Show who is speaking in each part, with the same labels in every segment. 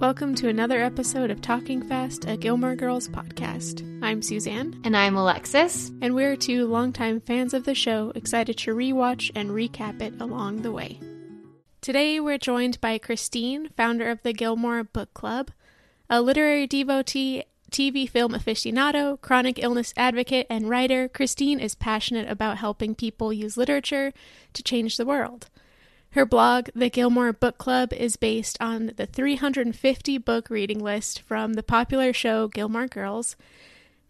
Speaker 1: Welcome to another episode of Talking Fast, a Gilmore Girls podcast. I'm Suzanne.
Speaker 2: And I'm Alexis.
Speaker 1: And we're two longtime fans of the show, excited to rewatch and recap it along the way. Today we're joined by Christine, founder of the Gilmore Book Club, a literary devotee, TV film aficionado, chronic illness advocate, and writer. Christine is passionate about helping people use literature to change the world. Her blog, The Gilmore Book Club, is based on the 350 book reading list from the popular show Gilmore Girls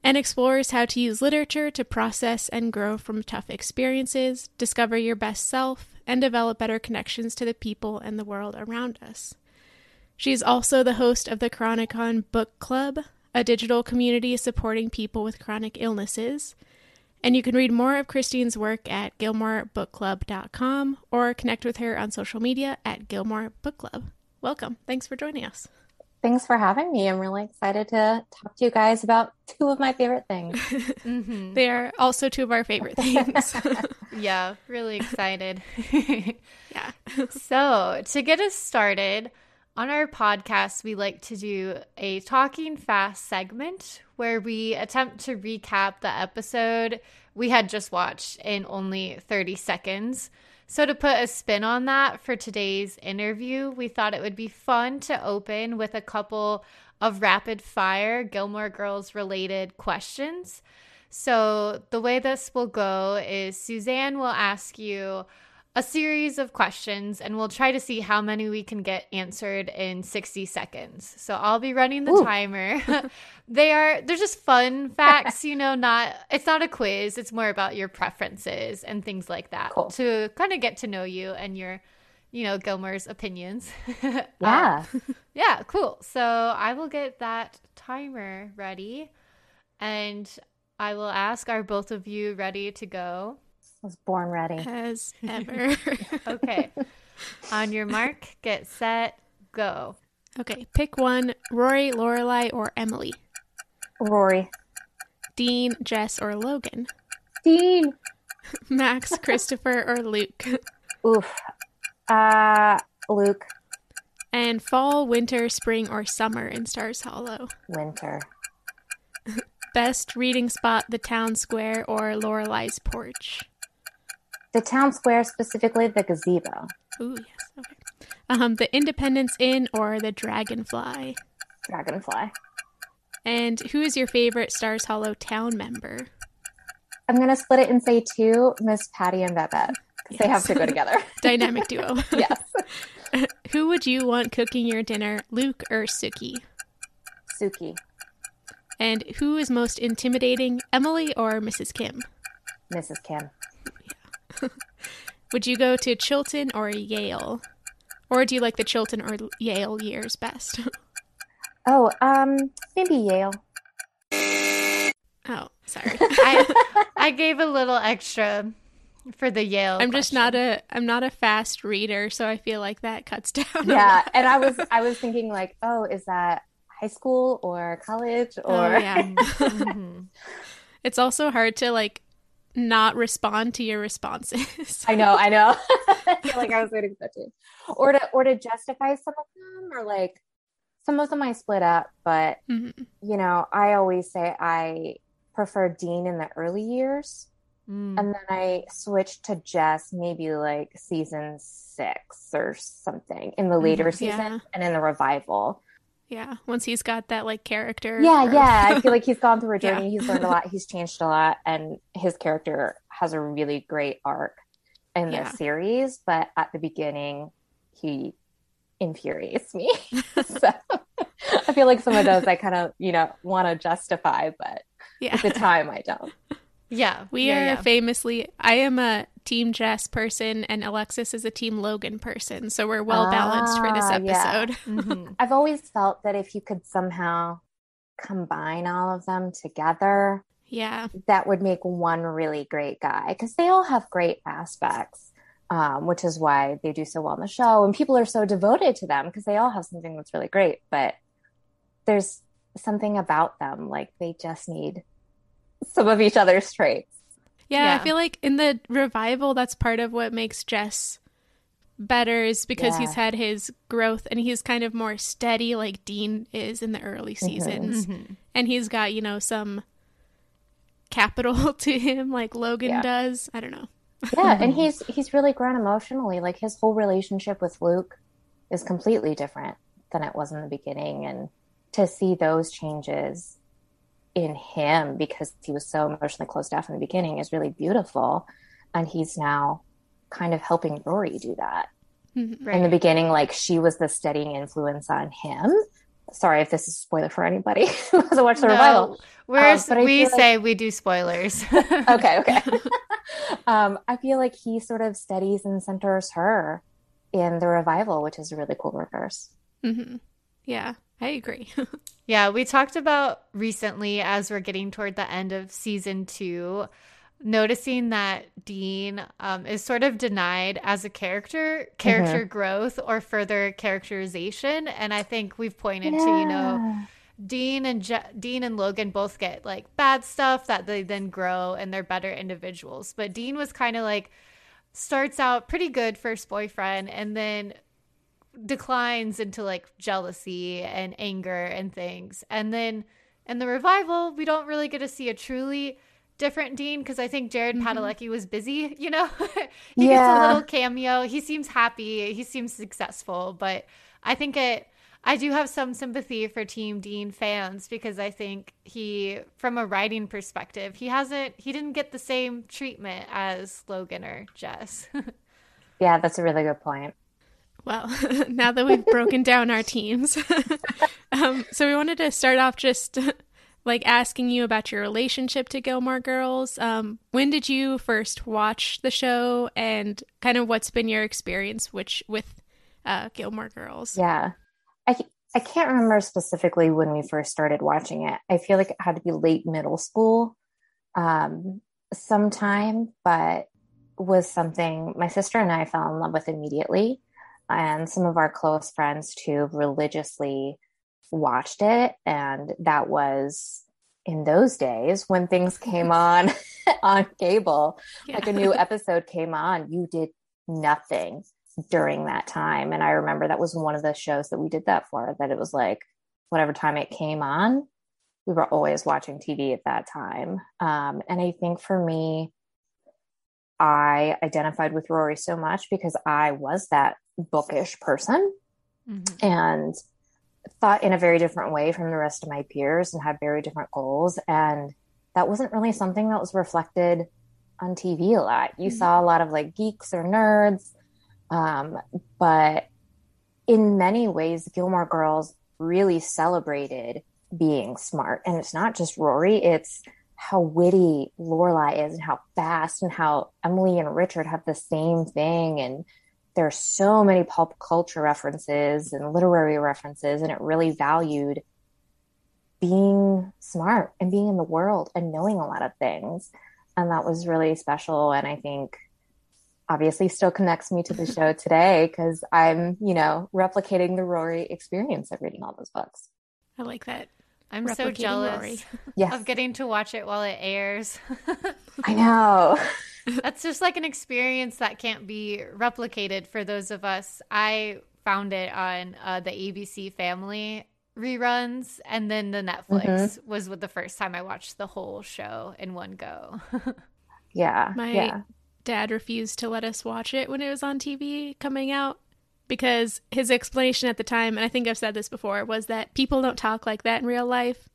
Speaker 1: and explores how to use literature to process and grow from tough experiences, discover your best self, and develop better connections to the people and the world around us. She's also the host of the Chronicon Book Club, a digital community supporting people with chronic illnesses. And you can read more of Christine's work at gilmorebookclub.com or connect with her on social media at Gilmore Book Club. Welcome. Thanks for joining us.
Speaker 3: Thanks for having me. I'm really excited to talk to you guys about two of my favorite things.
Speaker 1: mm-hmm. They are also two of our favorite things.
Speaker 2: yeah, really excited. yeah. so, to get us started, on our podcast, we like to do a talking fast segment where we attempt to recap the episode we had just watched in only 30 seconds. So, to put a spin on that for today's interview, we thought it would be fun to open with a couple of rapid fire Gilmore Girls related questions. So, the way this will go is Suzanne will ask you a series of questions and we'll try to see how many we can get answered in 60 seconds. So I'll be running the Ooh. timer. they are they're just fun facts, you know, not it's not a quiz, it's more about your preferences and things like that cool. to kind of get to know you and your you know, Gilmore's opinions.
Speaker 3: yeah.
Speaker 2: um, yeah, cool. So I will get that timer ready and I will ask are both of you ready to go?
Speaker 3: Was born ready.
Speaker 1: As ever.
Speaker 2: okay. On your mark, get set, go.
Speaker 1: Okay, pick one Rory, Lorelai, or Emily.
Speaker 3: Rory.
Speaker 1: Dean, Jess, or Logan.
Speaker 3: Dean.
Speaker 1: Max, Christopher, or Luke.
Speaker 3: Oof. Uh, Luke.
Speaker 1: And fall, winter, spring, or summer in Stars Hollow.
Speaker 3: Winter.
Speaker 1: Best reading spot, the town square, or Lorelai's porch.
Speaker 3: The town square, specifically the gazebo.
Speaker 1: Ooh, yes. Okay. Um, the Independence Inn or the Dragonfly?
Speaker 3: Dragonfly.
Speaker 1: And who is your favorite Stars Hollow town member?
Speaker 3: I'm going to split it and say two Miss Patty and Babette because yes. they have to go together.
Speaker 1: Dynamic duo.
Speaker 3: yes.
Speaker 1: who would you want cooking your dinner, Luke or Sookie?
Speaker 3: Sookie.
Speaker 1: And who is most intimidating, Emily or Mrs. Kim?
Speaker 3: Mrs. Kim.
Speaker 1: Would you go to Chilton or Yale? Or do you like the Chilton or Yale years best?
Speaker 3: oh, um, maybe Yale.
Speaker 1: Oh, sorry.
Speaker 2: I I gave a little extra for the Yale.
Speaker 1: I'm
Speaker 2: question.
Speaker 1: just not a I'm not a fast reader, so I feel like that cuts down.
Speaker 3: Yeah, and I was I was thinking like, oh, is that high school or college or oh,
Speaker 1: yeah. mm-hmm. It's also hard to like not respond to your responses.
Speaker 3: I know, I know. I feel like I was waiting for that too. Or to or to justify some of them or like some of them I split up, but mm-hmm. you know, I always say I prefer Dean in the early years. Mm. And then I switched to Jess maybe like season six or something in the later mm, season and in the revival.
Speaker 1: Yeah, once he's got that like character.
Speaker 3: Yeah, or... yeah. I feel like he's gone through a journey. Yeah. He's learned a lot. He's changed a lot, and his character has a really great arc in yeah. the series. But at the beginning, he infuriates me. so I feel like some of those I kind of you know want to justify, but yeah. at the time I don't.
Speaker 2: Yeah,
Speaker 1: we
Speaker 2: yeah,
Speaker 1: are
Speaker 2: yeah.
Speaker 1: famously. I am a Team Jess person, and Alexis is a Team Logan person. So we're well balanced ah, for this ah, episode.
Speaker 3: Yeah. mm-hmm. I've always felt that if you could somehow combine all of them together,
Speaker 1: yeah,
Speaker 3: that would make one really great guy because they all have great aspects. Um, which is why they do so well in the show, and people are so devoted to them because they all have something that's really great. But there's something about them like they just need some of each other's traits.
Speaker 1: Yeah, yeah, I feel like in the revival, that's part of what makes Jess better is because yeah. he's had his growth and he's kind of more steady like Dean is in the early mm-hmm. seasons. Mm-hmm. And he's got, you know, some capital to him like Logan yeah. does. I don't know.
Speaker 3: yeah, and he's he's really grown emotionally. Like his whole relationship with Luke is completely different than it was in the beginning and to see those changes in him because he was so emotionally closed off in the beginning is really beautiful and he's now kind of helping Rory do that. Mm-hmm. Right. In the beginning, like she was the steadying influence on him. Sorry if this is a spoiler for anybody who hasn't watched the no, revival.
Speaker 2: Whereas um, we say like... we do spoilers.
Speaker 3: okay, okay. um, I feel like he sort of steadies and centers her in the revival, which is a really cool reverse.
Speaker 1: Mm-hmm. Yeah, I agree.
Speaker 2: yeah, we talked about recently as we're getting toward the end of season two noticing that Dean um, is sort of denied as a character, character mm-hmm. growth or further characterization. And I think we've pointed yeah. to, you know, Dean and Je- Dean and Logan both get like bad stuff that they then grow and they're better individuals. But Dean was kind of like starts out pretty good first boyfriend and then declines into like jealousy and anger and things. And then in the revival, we don't really get to see a truly different Dean because I think Jared mm-hmm. Padalecki was busy, you know? he yeah. gets a little cameo. He seems happy, he seems successful, but I think it I do have some sympathy for Team Dean fans because I think he from a writing perspective, he hasn't he didn't get the same treatment as Logan or Jess.
Speaker 3: yeah, that's a really good point.
Speaker 1: Well, now that we've broken down our teams, um, so we wanted to start off just like asking you about your relationship to Gilmore Girls. Um, when did you first watch the show, and kind of what's been your experience which with uh, Gilmore Girls?
Speaker 3: Yeah, I I can't remember specifically when we first started watching it. I feel like it had to be late middle school, um, sometime, but was something my sister and I fell in love with immediately, and some of our close friends too religiously watched it. And that was in those days when things came on on cable. Yeah. like a new episode came on you did nothing during that time. And i remember that was one of the shows that we did that for that it was like whatever time it came on we were always watching tv at that time. Um, and i think for me i identified with rory so much because i was that bookish person mm-hmm. and thought in a very different way from the rest of my peers and had very different goals. And that wasn't really something that was reflected on TV a lot. You mm-hmm. saw a lot of like geeks or nerds. Um, but in many ways, Gilmore Girls really celebrated being smart. And it's not just Rory, it's how witty Lorelai is and how fast and how Emily and Richard have the same thing and there are so many pulp culture references and literary references, and it really valued being smart and being in the world and knowing a lot of things. And that was really special. And I think obviously still connects me to the show today because I'm, you know, replicating the Rory experience of reading all those books.
Speaker 1: I like that.
Speaker 2: I'm so jealous yes. of getting to watch it while it airs.
Speaker 3: I know.
Speaker 2: That's just like an experience that can't be replicated for those of us. I found it on uh, the ABC Family reruns, and then the Netflix mm-hmm. was the first time I watched the whole show in one go.
Speaker 3: yeah,
Speaker 1: my
Speaker 3: yeah.
Speaker 1: dad refused to let us watch it when it was on TV coming out because his explanation at the time, and I think I've said this before, was that people don't talk like that in real life.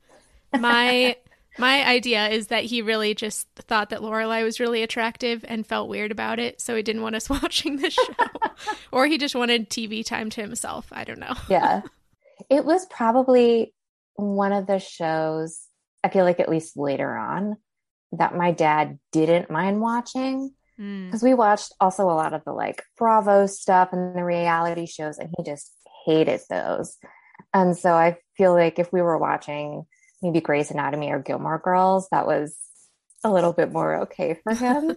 Speaker 1: My my idea is that he really just thought that Lorelai was really attractive and felt weird about it, so he didn't want us watching the show. or he just wanted TV time to himself. I don't know.
Speaker 3: yeah. It was probably one of the shows, I feel like at least later on, that my dad didn't mind watching. Because mm. we watched also a lot of the like Bravo stuff and the reality shows, and he just hated those. And so I feel like if we were watching maybe Grey's Anatomy or Gilmore Girls, that was a little bit more okay for him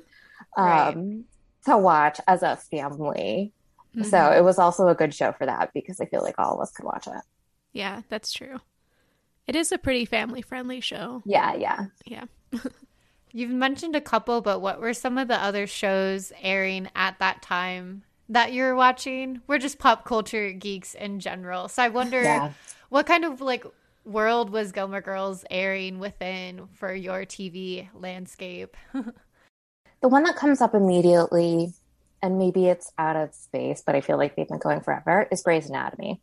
Speaker 3: right. um, to watch as a family. Mm-hmm. So it was also a good show for that because I feel like all of us could watch it.
Speaker 1: Yeah, that's true. It is a pretty family friendly show.
Speaker 3: Yeah, yeah.
Speaker 1: Yeah.
Speaker 2: You've mentioned a couple, but what were some of the other shows airing at that time that you're watching? We're just pop culture geeks in general. So I wonder yeah. what kind of like world was Gilmore Girls airing within for your TV landscape?
Speaker 3: the one that comes up immediately, and maybe it's out of space, but I feel like they've been going forever, is Grey's Anatomy.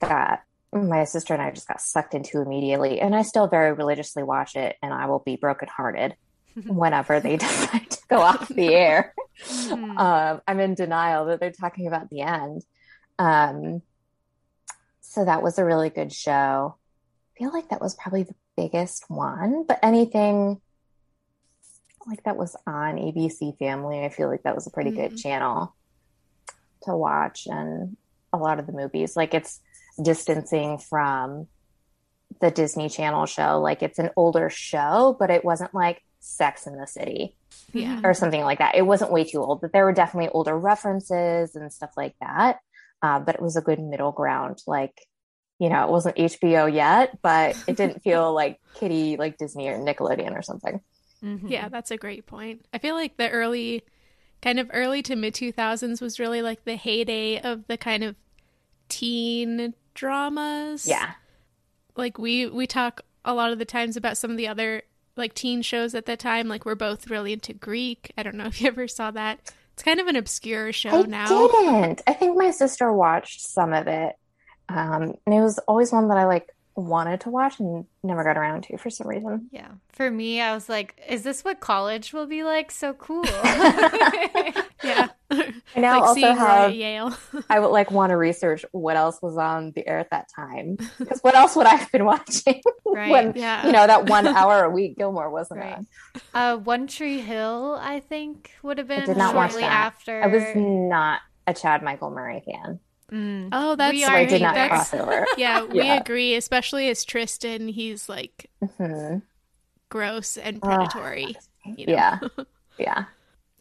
Speaker 3: That my sister and I just got sucked into immediately. And I still very religiously watch it, and I will be brokenhearted whenever they decide to go off the air. Mm-hmm. Um, I'm in denial that they're talking about the end. Um, so that was a really good show. I feel like that was probably the biggest one, but anything like that was on ABC Family, I feel like that was a pretty mm-hmm. good channel to watch. And a lot of the movies, like it's distancing from the Disney Channel show. Like it's an older show, but it wasn't like Sex in the City yeah. or something like that. It wasn't way too old, but there were definitely older references and stuff like that. Uh, but it was a good middle ground. Like, you know, it wasn't HBO yet, but it didn't feel like kitty like Disney or Nickelodeon or something.
Speaker 1: Mm-hmm. Yeah, that's a great point. I feel like the early, kind of early to mid 2000s was really like the heyday of the kind of teen dramas.
Speaker 3: Yeah.
Speaker 1: Like we we talk a lot of the times about some of the other like teen shows at that time. Like we're both really into Greek. I don't know if you ever saw that. It's kind of an obscure show
Speaker 3: I
Speaker 1: now.
Speaker 3: didn't. I think my sister watched some of it. Um, and it was always one that I like wanted to watch and never got around to for some reason.
Speaker 2: Yeah. For me, I was like, is this what college will be like? So cool.
Speaker 1: yeah.
Speaker 3: I now like also have Yale. I would like want to research what else was on the air at that time. Because what else would I have been watching? Right. when yeah. you know that one hour a week Gilmore wasn't right. on.
Speaker 2: Uh One Tree Hill, I think, would have been I did not watch that. after.
Speaker 3: I was not a Chad Michael Murray fan.
Speaker 1: Mm. Oh, that's we are, did not cross over. Yeah, we yeah. agree. Especially as Tristan, he's like mm-hmm. gross and predatory.
Speaker 3: you know? Yeah, yeah.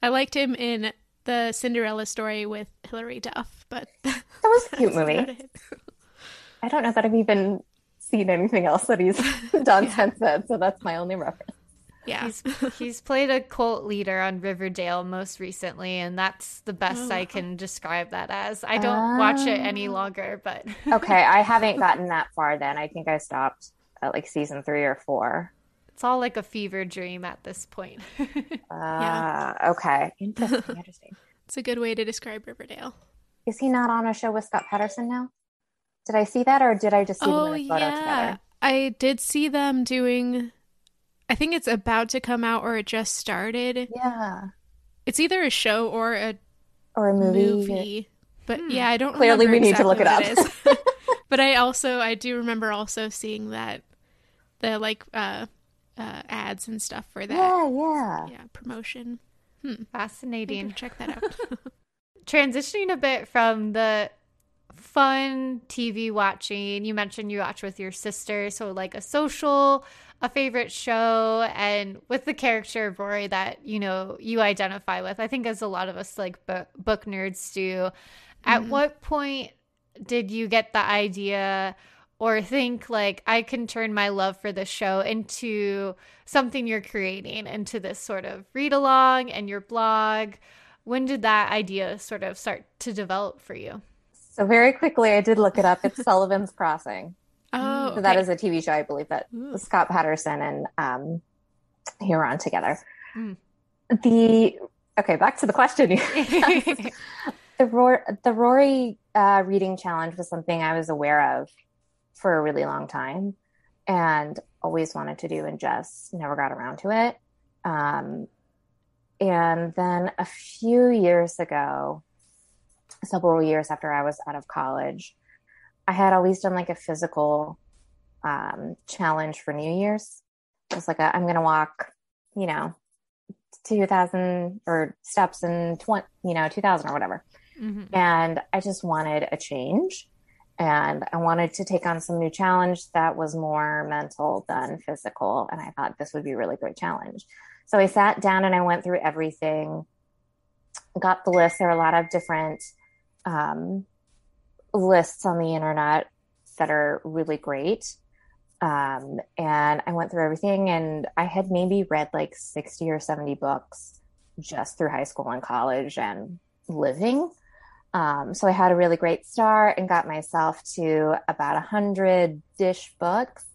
Speaker 1: I liked him in the Cinderella story with Hilary Duff, but
Speaker 3: that was a cute movie. I don't know that I've even seen anything else that he's done yeah. since then, so that's my only reference.
Speaker 2: Yeah. He's, he's played a cult leader on Riverdale most recently, and that's the best oh. I can describe that as. I don't watch it any oh. longer, but.
Speaker 3: okay, I haven't gotten that far then. I think I stopped at like season three or four.
Speaker 2: It's all like a fever dream at this point.
Speaker 3: uh, yeah. Okay. Interesting. Interesting.
Speaker 1: It's a good way to describe Riverdale.
Speaker 3: Is he not on a show with Scott Patterson now? Did I see that, or did I just see oh, them in a photo yeah. together?
Speaker 1: I did see them doing I think it's about to come out or it just started.
Speaker 3: Yeah.
Speaker 1: It's either a show or a
Speaker 3: or a movie.
Speaker 1: movie. But hmm. yeah, I don't
Speaker 3: Clearly we need to look it up. It
Speaker 1: but I also I do remember also seeing that the like uh uh ads and stuff for that.
Speaker 3: Yeah, yeah.
Speaker 1: Yeah, promotion.
Speaker 2: Hmm. Fascinating.
Speaker 1: Check that out.
Speaker 2: Transitioning a bit from the fun TV watching, you mentioned you watch with your sister, so like a social a favorite show and with the character of Rory that you know you identify with. I think as a lot of us like book, book nerds do. At mm-hmm. what point did you get the idea or think like I can turn my love for the show into something you're creating into this sort of read along and your blog? When did that idea sort of start to develop for you?
Speaker 3: So very quickly I did look it up. It's Sullivan's Crossing.
Speaker 1: Oh,
Speaker 3: so that is a TV show, I believe that Ooh. Scott Patterson and um, he were on together. Mm. The okay, back to the question. the Rory, the Rory uh, reading challenge was something I was aware of for a really long time, and always wanted to do, and just never got around to it. Um, and then a few years ago, several years after I was out of college, I had always done like a physical um, challenge for New Year's. It was like i am going to walk, you know, 2000 or steps in 20, you know, 2000 or whatever. Mm-hmm. And I just wanted a change. And I wanted to take on some new challenge that was more mental than physical. And I thought this would be a really great challenge. So I sat down and I went through everything, got the list. There are a lot of different um, lists on the internet that are really great. Um, and I went through everything, and I had maybe read like 60 or 70 books just through high school and college and living. Um, so I had a really great start and got myself to about a hundred dish books,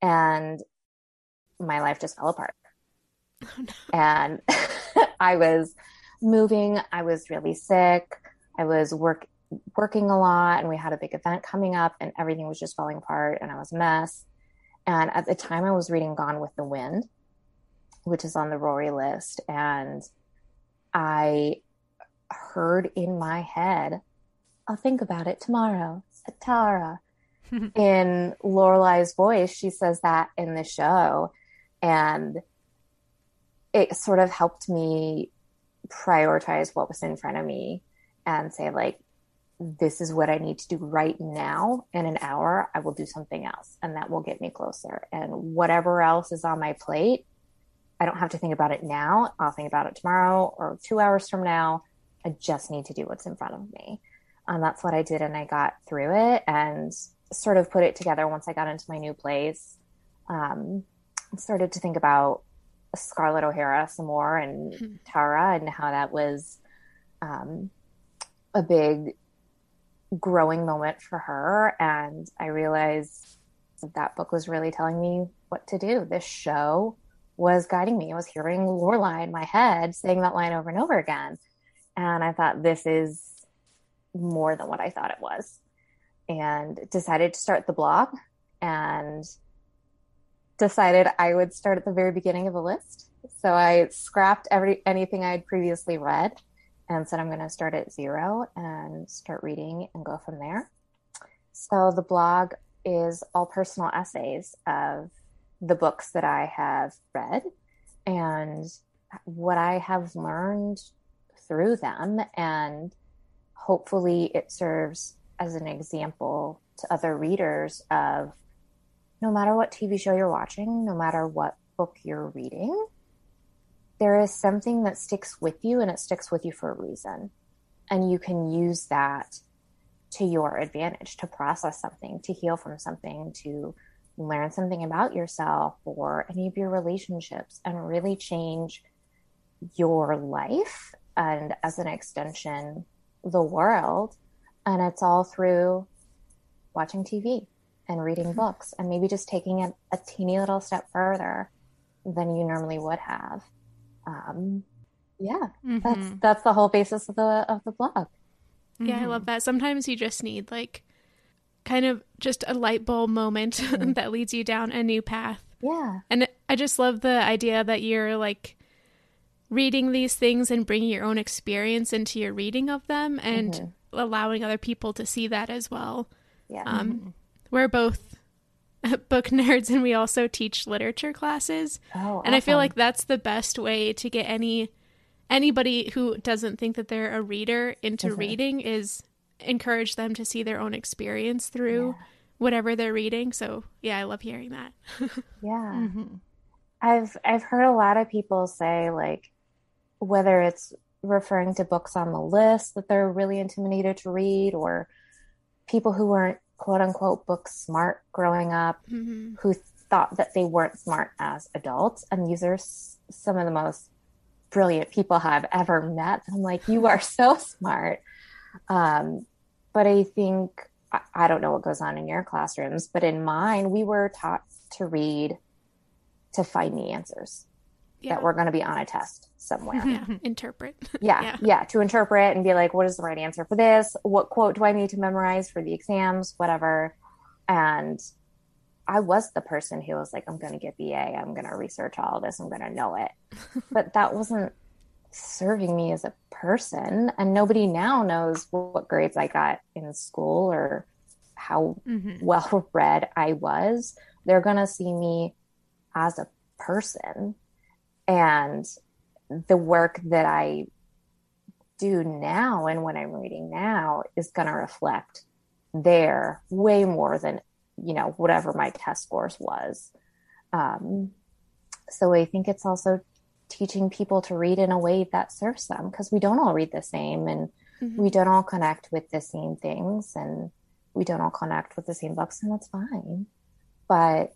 Speaker 3: and my life just fell apart. Oh, no. And I was moving. I was really sick. I was work working a lot, and we had a big event coming up, and everything was just falling apart, and I was a mess. And at the time, I was reading Gone with the Wind, which is on the Rory list, and I heard in my head, I'll think about it tomorrow. Tara. in Lorelai's voice, she says that in the show. And it sort of helped me prioritize what was in front of me and say, like, this is what I need to do right now. In an hour, I will do something else, and that will get me closer. And whatever else is on my plate, I don't have to think about it now. I'll think about it tomorrow or two hours from now. I just need to do what's in front of me. And that's what I did. And I got through it and sort of put it together once I got into my new place. Um, started to think about Scarlett O'Hara some more and mm-hmm. Tara and how that was um, a big growing moment for her. And I realized that, that book was really telling me what to do. This show was guiding me. I was hearing Lorelai in my head saying that line over and over again. And I thought, this is more than what I thought it was. And decided to start the blog and decided I would start at the very beginning of the list. So I scrapped every anything I had previously read and said I'm going to start at zero and start reading and go from there. So the blog is all personal essays of the books that I have read and what I have learned through them and hopefully it serves as an example to other readers of no matter what TV show you're watching, no matter what book you're reading, there is something that sticks with you and it sticks with you for a reason. And you can use that to your advantage to process something, to heal from something, to learn something about yourself or any of your relationships and really change your life and as an extension, the world. And it's all through watching TV and reading mm-hmm. books and maybe just taking it a teeny little step further than you normally would have. Um, yeah, mm-hmm. that's that's the whole basis of the of the blog.
Speaker 1: Yeah, mm-hmm. I love that. Sometimes you just need like kind of just a light bulb moment mm-hmm. that leads you down a new path.
Speaker 3: Yeah.
Speaker 1: And I just love the idea that you're like reading these things and bringing your own experience into your reading of them and mm-hmm. allowing other people to see that as well.
Speaker 3: Yeah.
Speaker 1: Um, mm-hmm. We're both book nerds and we also teach literature classes.
Speaker 3: Oh,
Speaker 1: and I feel like that's the best way to get any anybody who doesn't think that they're a reader into mm-hmm. reading is encourage them to see their own experience through yeah. whatever they're reading. So, yeah, I love hearing that.
Speaker 3: yeah. Mm-hmm. I've I've heard a lot of people say like whether it's referring to books on the list that they're really intimidated to read or people who weren't quote unquote book smart growing up mm-hmm. who thought that they weren't smart as adults. And these are s- some of the most brilliant people I've ever met. I'm like you are so smart. Um, but i think I, I don't know what goes on in your classrooms but in mine we were taught to read to find the answers yeah. that we're going to be on a test somewhere.
Speaker 1: Yeah, interpret.
Speaker 3: yeah, yeah, yeah, to interpret and be like, what is the right answer for this? What quote do I need to memorize for the exams? Whatever. And I was the person who was like, I'm going to get BA. I'm going to research all this. I'm going to know it. but that wasn't serving me as a person. And nobody now knows what grades I got in school or how mm-hmm. well read I was. They're going to see me as a person and the work that I do now and what I'm reading now is going to reflect there way more than, you know, whatever my test scores was. Um, so I think it's also teaching people to read in a way that serves them because we don't all read the same and mm-hmm. we don't all connect with the same things and we don't all connect with the same books and that's fine. But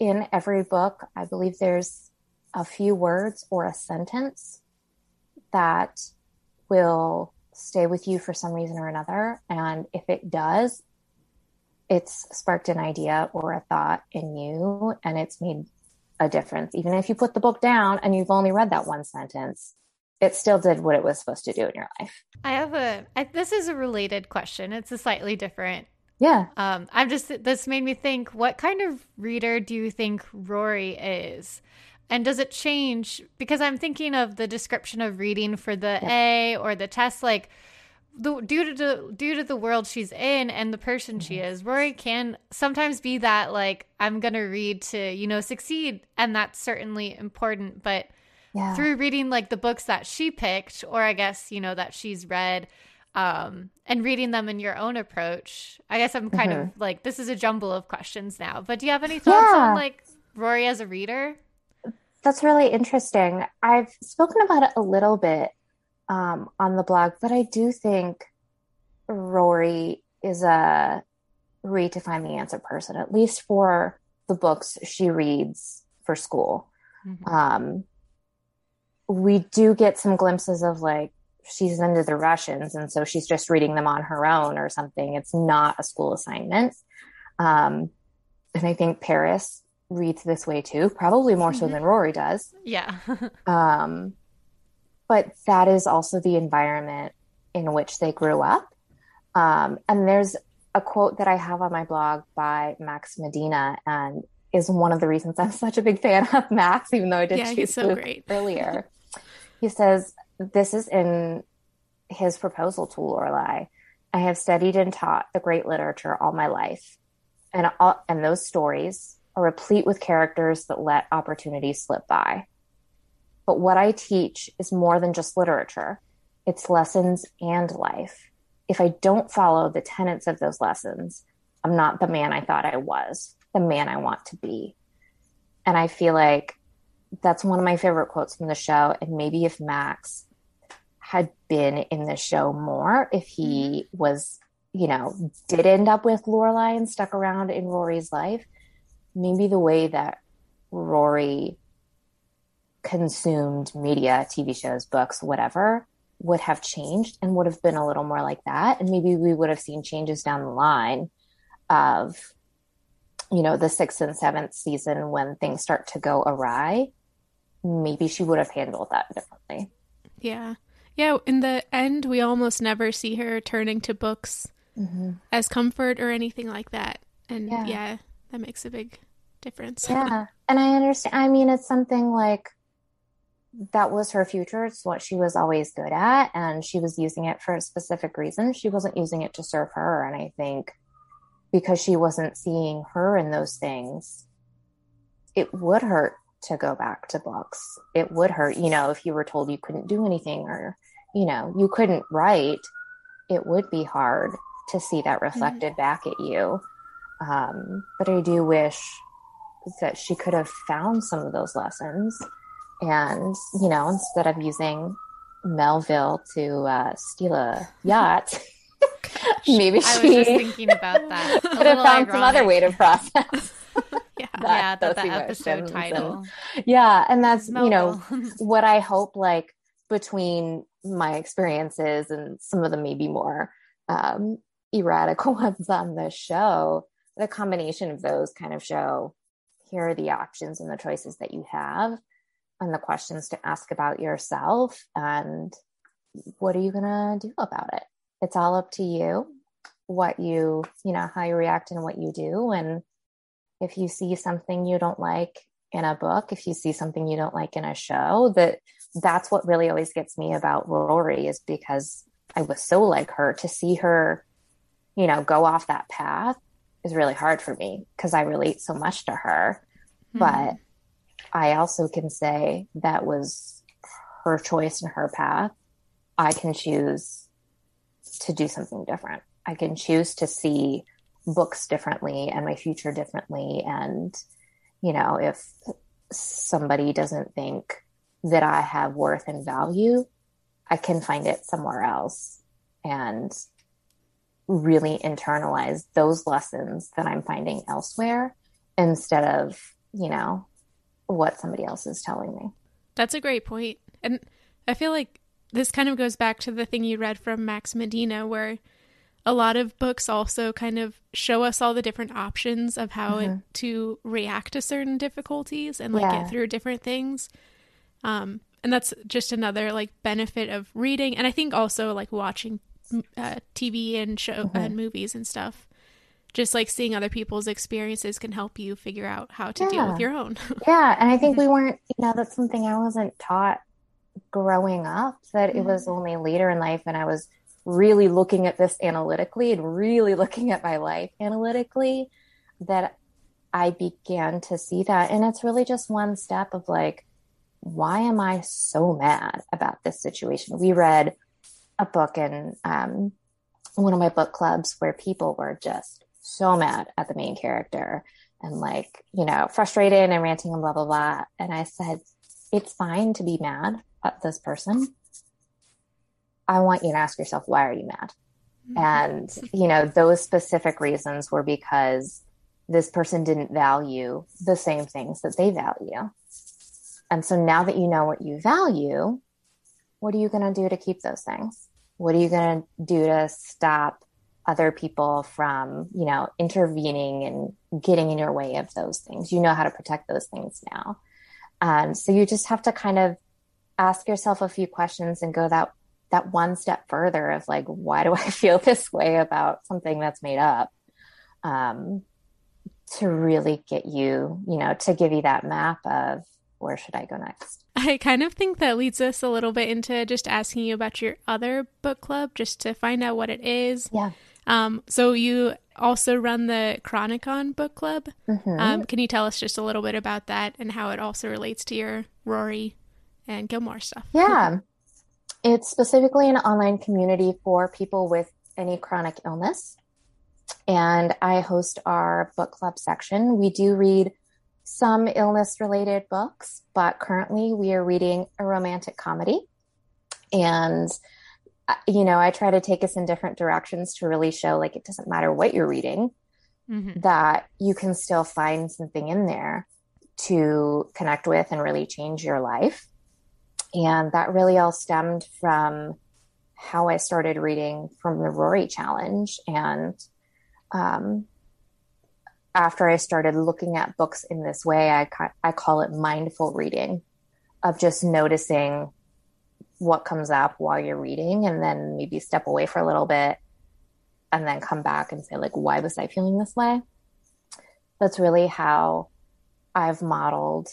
Speaker 3: in every book, I believe there's a few words or a sentence that will stay with you for some reason or another. And if it does, it's sparked an idea or a thought in you and it's made a difference. Even if you put the book down and you've only read that one sentence, it still did what it was supposed to do in your life.
Speaker 2: I have a. I, this is a related question. It's a slightly different.
Speaker 3: Yeah.
Speaker 2: Um, I'm just, this made me think what kind of reader do you think Rory is? And does it change? Because I'm thinking of the description of reading for the yeah. A or the test, like, the, due to the, due to the world she's in and the person mm-hmm. she is, Rory can sometimes be that like I'm gonna read to you know succeed, and that's certainly important. But yeah. through reading like the books that she picked, or I guess you know that she's read, um, and reading them in your own approach, I guess I'm kind mm-hmm. of like this is a jumble of questions now. But do you have any thoughts yeah. on like Rory as a reader?
Speaker 3: That's really interesting. I've spoken about it a little bit um, on the blog, but I do think Rory is a find the answer person, at least for the books she reads for school. Mm-hmm. Um, we do get some glimpses of like she's into the Russians, and so she's just reading them on her own or something. It's not a school assignment. Um, and I think Paris reads this way too, probably more so mm-hmm. than Rory does.
Speaker 2: Yeah.
Speaker 3: um, but that is also the environment in which they grew up. Um, and there's a quote that I have on my blog by Max Medina, and is one of the reasons I'm such a big fan of Max, even though I did yeah, choose so great. earlier. he says, This is in his proposal to Lorelai. I have studied and taught the great literature all my life, and all, and those stories are replete with characters that let opportunities slip by. But what I teach is more than just literature, it's lessons and life. If I don't follow the tenets of those lessons, I'm not the man I thought I was, the man I want to be. And I feel like that's one of my favorite quotes from the show. And maybe if Max had been in the show more, if he mm-hmm. was, you know, did end up with Lorelai and stuck around in Rory's life, maybe the way that Rory consumed media, TV shows, books, whatever, would have changed and would have been a little more like that. And maybe we would have seen changes down the line of, you know, the sixth and seventh season when things start to go awry. Maybe she would have handled that differently.
Speaker 1: Yeah. Yeah. In the end, we almost never see her turning to books mm-hmm. as comfort or anything like that. And yeah. yeah, that makes a big difference.
Speaker 3: Yeah. And I understand. I mean, it's something like that was her future. It's what she was always good at. And she was using it for a specific reason. She wasn't using it to serve her. And I think because she wasn't seeing her in those things, it would hurt to go back to books. It would hurt, you know, if you were told you couldn't do anything or, you know, you couldn't write, it would be hard to see that reflected mm-hmm. back at you. Um, but I do wish that she could have found some of those lessons and, you know, instead of using Melville to uh, steal a yacht, maybe
Speaker 2: I was just thinking about that.
Speaker 3: could have found ironic. some other way to process.
Speaker 2: yeah, that, yeah, that the episode title.
Speaker 3: And, yeah, and that's you know what I hope. Like between my experiences and some of the maybe more um, erratic ones on the show, the combination of those kind of show here are the options and the choices that you have and the questions to ask about yourself and what are you going to do about it? It's all up to you what you you know how you react and what you do. And if you see something you don't like in a book if you see something you don't like in a show that that's what really always gets me about rory is because i was so like her to see her you know go off that path is really hard for me because i relate so much to her mm-hmm. but I also can say that was her choice and her path. I can choose to do something different. I can choose to see books differently and my future differently. And, you know, if somebody doesn't think that I have worth and value, I can find it somewhere else and really internalize those lessons that I'm finding elsewhere instead of, you know, what somebody else is telling me.
Speaker 1: That's a great point. And I feel like this kind of goes back to the thing you read from Max Medina, where a lot of books also kind of show us all the different options of how mm-hmm. it, to react to certain difficulties and like yeah. get through different things. Um, and that's just another like benefit of reading, and I think also like watching uh, TV and show mm-hmm. and movies and stuff. Just like seeing other people's experiences can help you figure out how to yeah. deal with your own.
Speaker 3: yeah, and I think we weren't, you know, that's something I wasn't taught growing up. That mm-hmm. it was only later in life and I was really looking at this analytically and really looking at my life analytically that I began to see that. And it's really just one step of like, why am I so mad about this situation? We read a book in um, one of my book clubs where people were just so mad at the main character and like, you know, frustrated and ranting and blah, blah, blah. And I said, it's fine to be mad at this person. I want you to ask yourself, why are you mad? Mm-hmm. And, you know, those specific reasons were because this person didn't value the same things that they value. And so now that you know what you value, what are you going to do to keep those things? What are you going to do to stop other people from, you know, intervening and getting in your way of those things? You know how to protect those things now. And so you just have to kind of ask yourself a few questions and go that that one step further of like, why do I feel this way about something that's made up? Um, to really get you, you know, to give you that map of where should I go next?
Speaker 1: I kind of think that leads us a little bit into just asking you about your other book club, just to find out what it is.
Speaker 3: Yeah.
Speaker 1: Um, so you also run the Chronicon book club. Mm-hmm. Um, can you tell us just a little bit about that and how it also relates to your Rory and Gilmore stuff?
Speaker 3: Yeah. It's specifically an online community for people with any chronic illness. And I host our book club section. We do read some illness related books, but currently we are reading a romantic comedy. And, uh, you know, I try to take us in different directions to really show like it doesn't matter what you're reading, mm-hmm. that you can still find something in there to connect with and really change your life. And that really all stemmed from how I started reading from the Rory Challenge. And um, after I started looking at books in this way, I, I call it mindful reading of just noticing what comes up while you're reading and then maybe step away for a little bit and then come back and say like why was i feeling this way that's really how i've modeled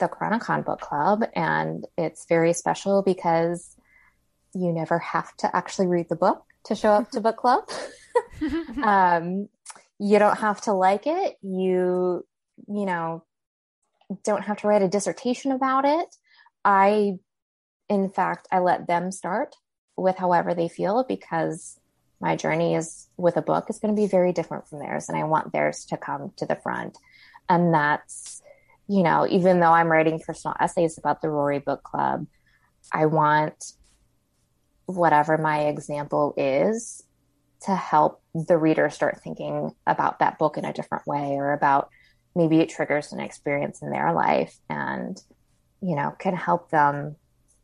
Speaker 3: the Chronicon Book Club, and it's very special because you never have to actually read the book to show up to book club. um, you don't have to like it. You, you know, don't have to write a dissertation about it. I, in fact, I let them start with however they feel because my journey is with a book is going to be very different from theirs, and I want theirs to come to the front. And that's you know, even though I'm writing personal essays about the Rory Book Club, I want whatever my example is to help the reader start thinking about that book in a different way or about maybe it triggers an experience in their life and, you know, can help them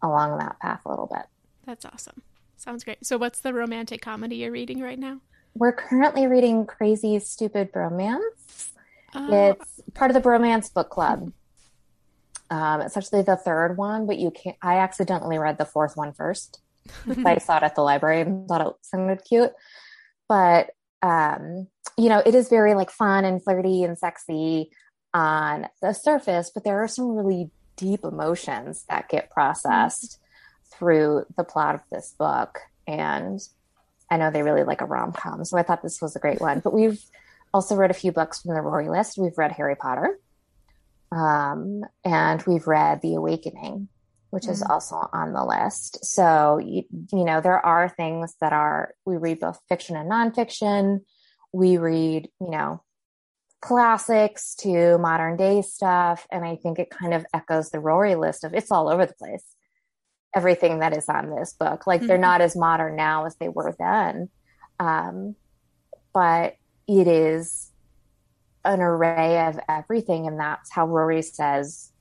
Speaker 3: along that path a little bit.
Speaker 1: That's awesome. Sounds great. So, what's the romantic comedy you're reading right now?
Speaker 3: We're currently reading Crazy Stupid Bromance. Oh. It's part of the Bromance Book Club. Um, it's actually the third one, but you can't. I accidentally read the fourth one first. I saw it at the library and thought it sounded cute, but um, you know, it is very like fun and flirty and sexy on the surface, but there are some really deep emotions that get processed through the plot of this book. And I know they really like a rom com, so I thought this was a great one. But we've also read a few books from the Rory list. We've read Harry Potter, um, and we've read The Awakening. Which mm. is also on the list. So, you, you know, there are things that are, we read both fiction and nonfiction. We read, you know, classics to modern day stuff. And I think it kind of echoes the Rory list of it's all over the place. Everything that is on this book. Like mm-hmm. they're not as modern now as they were then. Um, but it is an array of everything. And that's how Rory says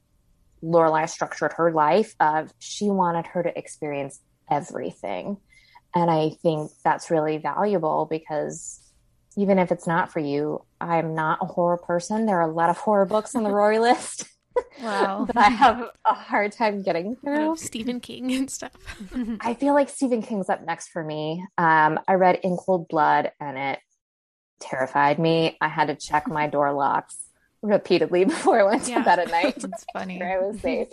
Speaker 3: Lorelai structured her life of she wanted her to experience everything. And I think that's really valuable because even if it's not for you, I'm not a horror person. There are a lot of horror books on the Rory list. Wow. that I have a hard time getting through.
Speaker 1: Stephen King and stuff.
Speaker 3: I feel like Stephen King's up next for me. Um, I read In Cold Blood and it terrified me. I had to check my door locks repeatedly before I went yeah. to bed at night.
Speaker 2: That's funny.
Speaker 3: I was safe.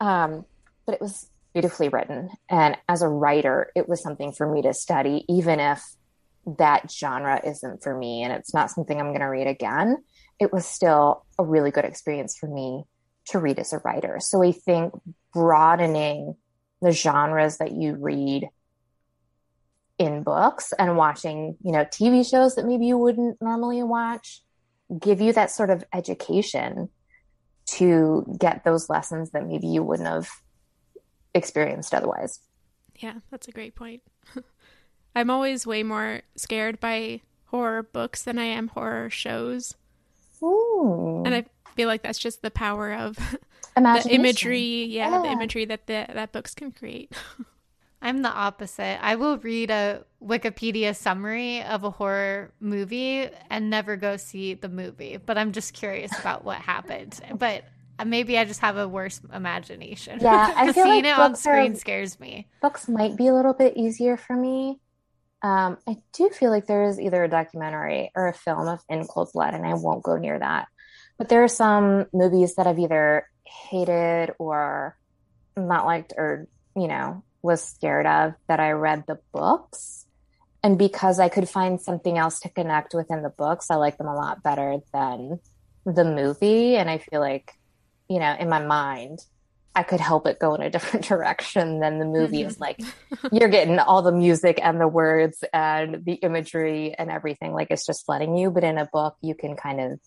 Speaker 3: Um, but it was beautifully written. And as a writer, it was something for me to study, even if that genre isn't for me and it's not something I'm going to read again. It was still a really good experience for me to read as a writer. So I think broadening the genres that you read in books and watching, you know, TV shows that maybe you wouldn't normally watch give you that sort of education to get those lessons that maybe you wouldn't have experienced otherwise.
Speaker 1: Yeah, that's a great point. I'm always way more scared by horror books than I am horror shows. Ooh. And I feel like that's just the power of the imagery, yeah, yeah, the imagery that the, that books can create.
Speaker 2: I'm the opposite. I will read a Wikipedia summary of a horror movie and never go see the movie, but I'm just curious about what happened. But maybe I just have a worse imagination.
Speaker 3: Yeah, I feel
Speaker 2: seeing
Speaker 3: like
Speaker 2: it on screen are, scares me.
Speaker 3: Books might be a little bit easier for me. Um, I do feel like there is either a documentary or a film of In Cold Blood, and I won't go near that. But there are some movies that I've either hated or not liked or, you know, was scared of that I read the books. And because I could find something else to connect with in the books, I like them a lot better than the movie. And I feel like, you know, in my mind, I could help it go in a different direction than the movie is mm-hmm. like you're getting all the music and the words and the imagery and everything like it's just flooding you but in a book you can kind of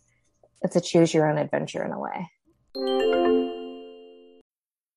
Speaker 3: it's a choose your own adventure in a way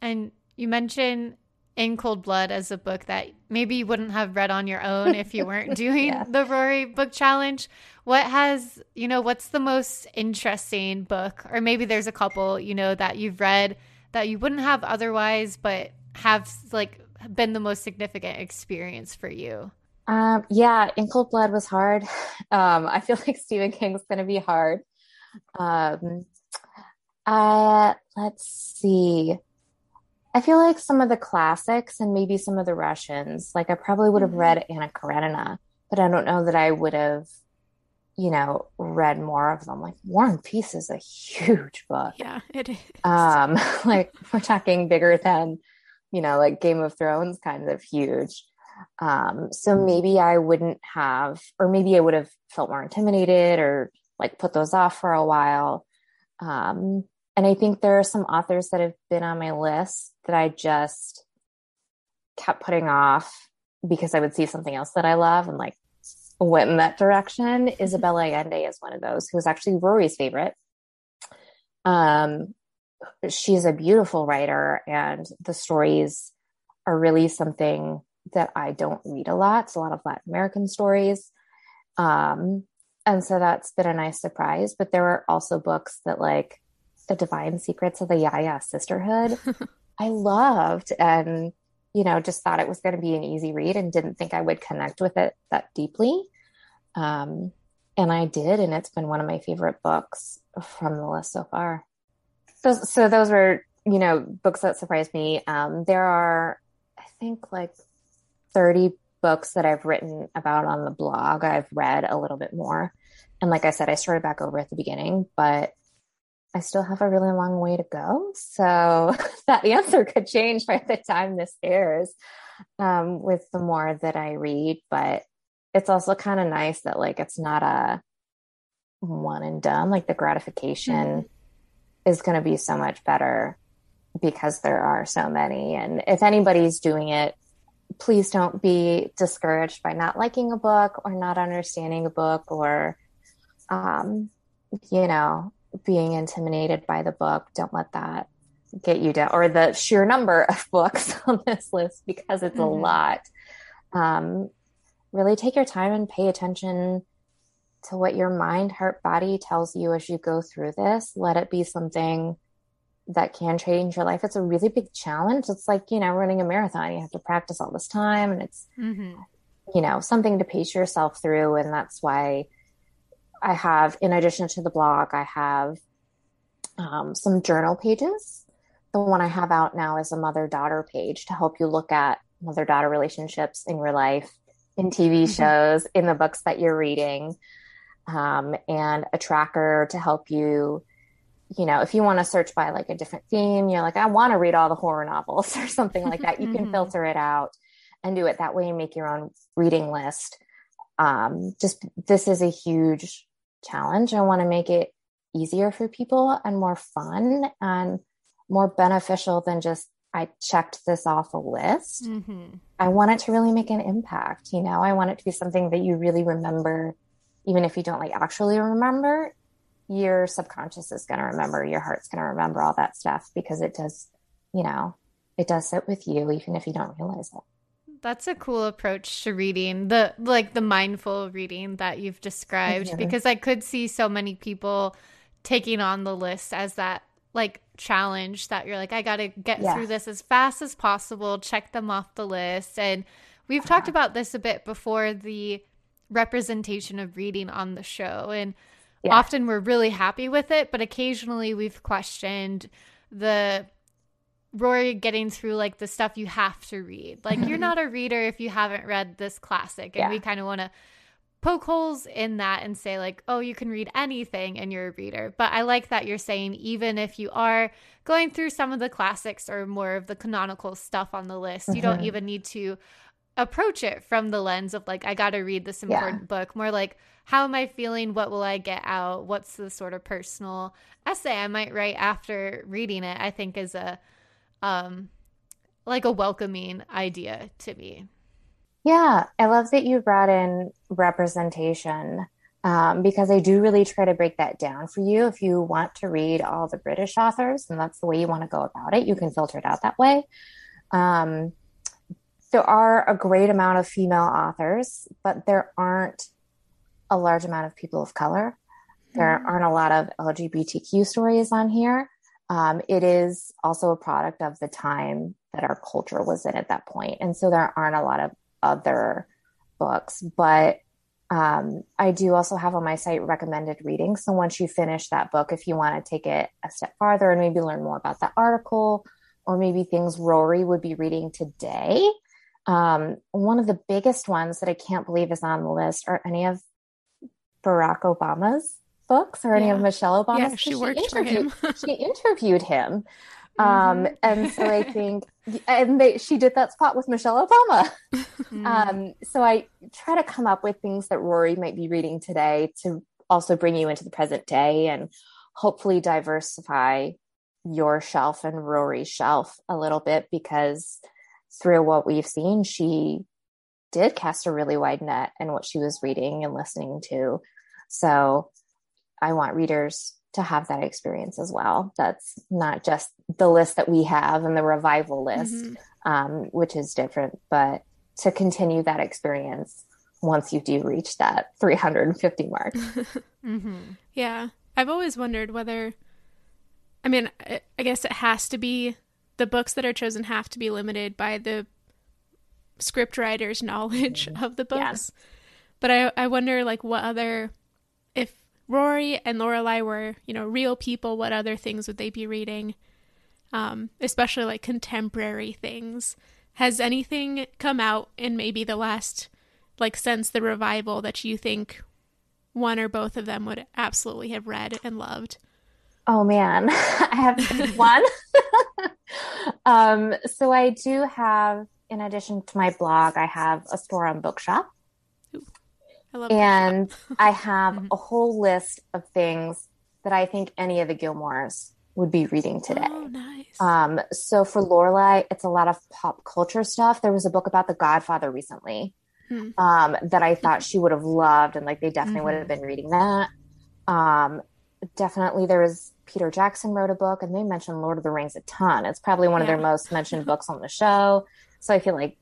Speaker 2: And you mentioned In Cold Blood as a book that maybe you wouldn't have read on your own if you weren't doing yeah. the Rory Book Challenge. What has, you know, what's the most interesting book? Or maybe there's a couple, you know, that you've read that you wouldn't have otherwise, but have like been the most significant experience for you?
Speaker 3: Um, yeah, In Cold Blood was hard. Um, I feel like Stephen King's going to be hard. Um, uh, let's see. I feel like some of the classics and maybe some of the Russians, like I probably would have mm-hmm. read Anna Karenina, but I don't know that I would have, you know, read more of them. Like War and Peace is a huge book.
Speaker 1: Yeah, it is.
Speaker 3: Um, like we're talking bigger than, you know, like Game of Thrones kind of huge. Um, so mm-hmm. maybe I wouldn't have, or maybe I would have felt more intimidated or like put those off for a while. Um, and I think there are some authors that have been on my list that I just kept putting off because I would see something else that I love and like went in that direction. Isabella Allende is one of those who was actually Rory's favorite. Um, she's a beautiful writer and the stories are really something that I don't read a lot. It's a lot of Latin American stories. Um, and so that's been a nice surprise. But there were also books that like The Divine Secrets of the Ya-Ya Sisterhood. I loved and, you know, just thought it was going to be an easy read and didn't think I would connect with it that deeply. Um, and I did, and it's been one of my favorite books from the list so far. So, so those were, you know, books that surprised me. Um, there are, I think, like 30 books that I've written about on the blog. I've read a little bit more. And like I said, I started back over at the beginning, but I still have a really long way to go. So that answer could change by the time this airs um, with the more that I read. But it's also kind of nice that like it's not a one and done. Like the gratification mm-hmm. is going to be so much better because there are so many. And if anybody's doing it, please don't be discouraged by not liking a book or not understanding a book or, um, you know, being intimidated by the book. Don't let that get you down or the sheer number of books on this list because it's mm-hmm. a lot. Um, really take your time and pay attention to what your mind, heart, body tells you as you go through this. Let it be something that can change your life. It's a really big challenge. It's like, you know, running a marathon. You have to practice all this time and it's, mm-hmm. you know, something to pace yourself through. And that's why I have, in addition to the blog, I have um, some journal pages. The one I have out now is a mother daughter page to help you look at mother daughter relationships in your life, in TV mm-hmm. shows, in the books that you're reading, um, and a tracker to help you. You know, if you want to search by like a different theme, you're like, I want to read all the horror novels or something like that. You can mm-hmm. filter it out and do it that way and make your own reading list. Um, just this is a huge challenge. I want to make it easier for people and more fun and more beneficial than just I checked this off a list. Mm-hmm. I want it to really make an impact. You know, I want it to be something that you really remember, even if you don't like actually remember. Your subconscious is going to remember, your heart's going to remember all that stuff because it does, you know, it does sit with you, even if you don't realize it.
Speaker 2: That's a cool approach to reading the like the mindful reading that you've described mm-hmm. because I could see so many people taking on the list as that like challenge that you're like I got to get yeah. through this as fast as possible, check them off the list and we've uh-huh. talked about this a bit before the representation of reading on the show and yeah. often we're really happy with it, but occasionally we've questioned the Rory getting through like the stuff you have to read. Like you're not a reader if you haven't read this classic. And yeah. we kind of want to poke holes in that and say like, "Oh, you can read anything and you're a reader." But I like that you're saying even if you are going through some of the classics or more of the canonical stuff on the list, mm-hmm. you don't mm-hmm. even need to approach it from the lens of like I got to read this important yeah. book. More like how am I feeling? What will I get out? What's the sort of personal essay I might write after reading it? I think is a um like a welcoming idea to me.
Speaker 3: Yeah, I love that you brought in representation um, because I do really try to break that down for you. If you want to read all the British authors and that's the way you want to go about it, you can filter it out that way. Um, there are a great amount of female authors, but there aren't a large amount of people of color. There mm-hmm. aren't a lot of LGBTQ stories on here. Um, it is also a product of the time that our culture was in at that point. And so there aren't a lot of other books, but um, I do also have on my site recommended reading. So once you finish that book, if you want to take it a step farther and maybe learn more about that article or maybe things Rory would be reading today, um, one of the biggest ones that I can't believe is on the list are any of Barack Obama's books or any yeah. of Michelle Obama's.
Speaker 1: Yeah, she worked
Speaker 3: she for
Speaker 1: him.
Speaker 3: she interviewed him. Um, mm-hmm. and so I think, and they, she did that spot with Michelle Obama. Mm-hmm. Um, so I try to come up with things that Rory might be reading today to also bring you into the present day and hopefully diversify your shelf and Rory's shelf a little bit because through what we've seen, she did cast a really wide net in what she was reading and listening to. So I want readers to have that experience as well. That's not just the list that we have and the revival list, mm-hmm. um, which is different, but to continue that experience once you do reach that 350 mark.
Speaker 1: mm-hmm. Yeah. I've always wondered whether, I mean, I guess it has to be the books that are chosen have to be limited by the script writer's knowledge mm-hmm. of the books. Yeah. But I, I wonder, like, what other, if Rory and Lorelai were, you know, real people, what other things would they be reading? Um, especially like contemporary things. Has anything come out in maybe the last, like, since the revival that you think one or both of them would absolutely have read and loved?
Speaker 3: Oh man, I have one. um, so I do have, in addition to my blog, I have a store on Bookshop. And I have mm-hmm. a whole list of things that I think any of the Gilmores would be reading today.
Speaker 1: Oh, nice.
Speaker 3: Um, so for Lorelai, it's a lot of pop culture stuff. There was a book about The Godfather recently hmm. um, that I thought she would have loved, and like they definitely mm-hmm. would have been reading that. Um, definitely, there was Peter Jackson wrote a book, and they mentioned Lord of the Rings a ton. It's probably one yeah. of their most mentioned books on the show. So I feel like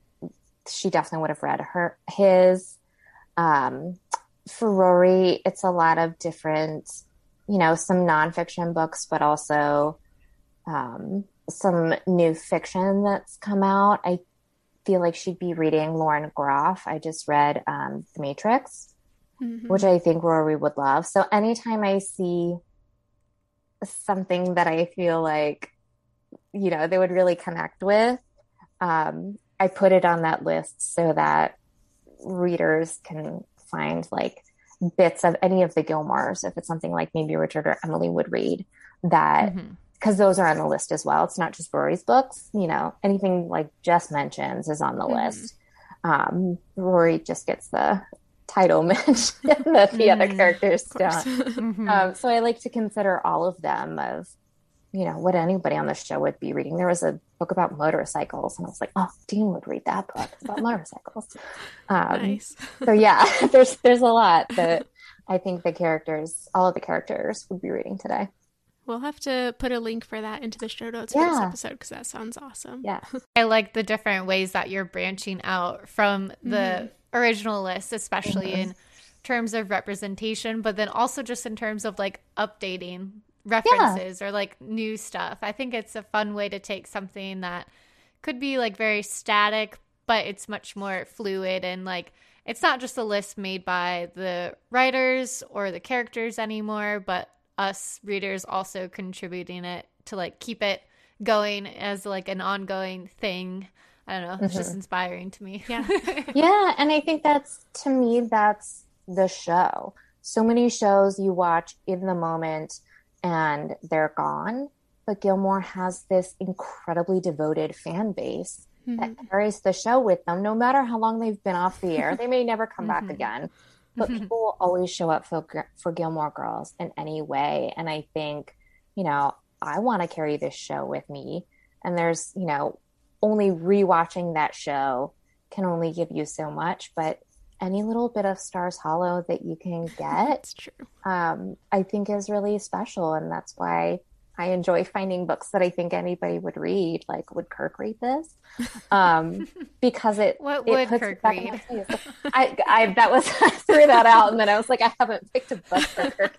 Speaker 3: she definitely would have read her his. Um, for Rory, it's a lot of different, you know, some nonfiction books, but also um, some new fiction that's come out. I feel like she'd be reading Lauren Groff. I just read um, The Matrix, mm-hmm. which I think Rory would love. So anytime I see something that I feel like, you know, they would really connect with, um, I put it on that list so that readers can find like bits of any of the Gilmores, if it's something like maybe Richard or Emily would read, that because mm-hmm. those are on the list as well. It's not just Rory's books, you know, anything like Jess mentions is on the mm-hmm. list. Um, Rory just gets the title mention that the other mm-hmm. characters don't. mm-hmm. um, so I like to consider all of them of, you know, what anybody on the show would be reading. There was a book about motorcycles, and I was like, oh, Dean would read that book about motorcycles. Um, nice. so yeah, there's there's a lot that I think the characters, all of the characters, would be reading today.
Speaker 1: We'll have to put a link for that into the show notes yeah. for this episode because that sounds awesome.
Speaker 3: Yeah.
Speaker 2: I like the different ways that you're branching out from the mm-hmm original list, especially mm-hmm. in terms of representation, but then also just in terms of like updating references yeah. or like new stuff. I think it's a fun way to take something that could be like very static, but it's much more fluid and like it's not just a list made by the writers or the characters anymore, but us readers also contributing it to like keep it going as like an ongoing thing I don't know. It's mm-hmm. just inspiring to me.
Speaker 1: Yeah.
Speaker 3: yeah. And I think that's, to me, that's the show. So many shows you watch in the moment and they're gone. But Gilmore has this incredibly devoted fan base mm-hmm. that carries the show with them, no matter how long they've been off the air. They may never come mm-hmm. back again, but people will always show up for, for Gilmore Girls in any way. And I think, you know, I want to carry this show with me. And there's, you know, only rewatching that show can only give you so much, but any little bit of Stars Hollow that you can get, um, I think is really special. And that's why I enjoy finding books that I think anybody would read. Like, would Kirk read this? Um, because it
Speaker 2: what
Speaker 3: it
Speaker 2: would Kirk read?
Speaker 3: I, I that was I threw that out, and then I was like, I haven't picked a book for Kirk.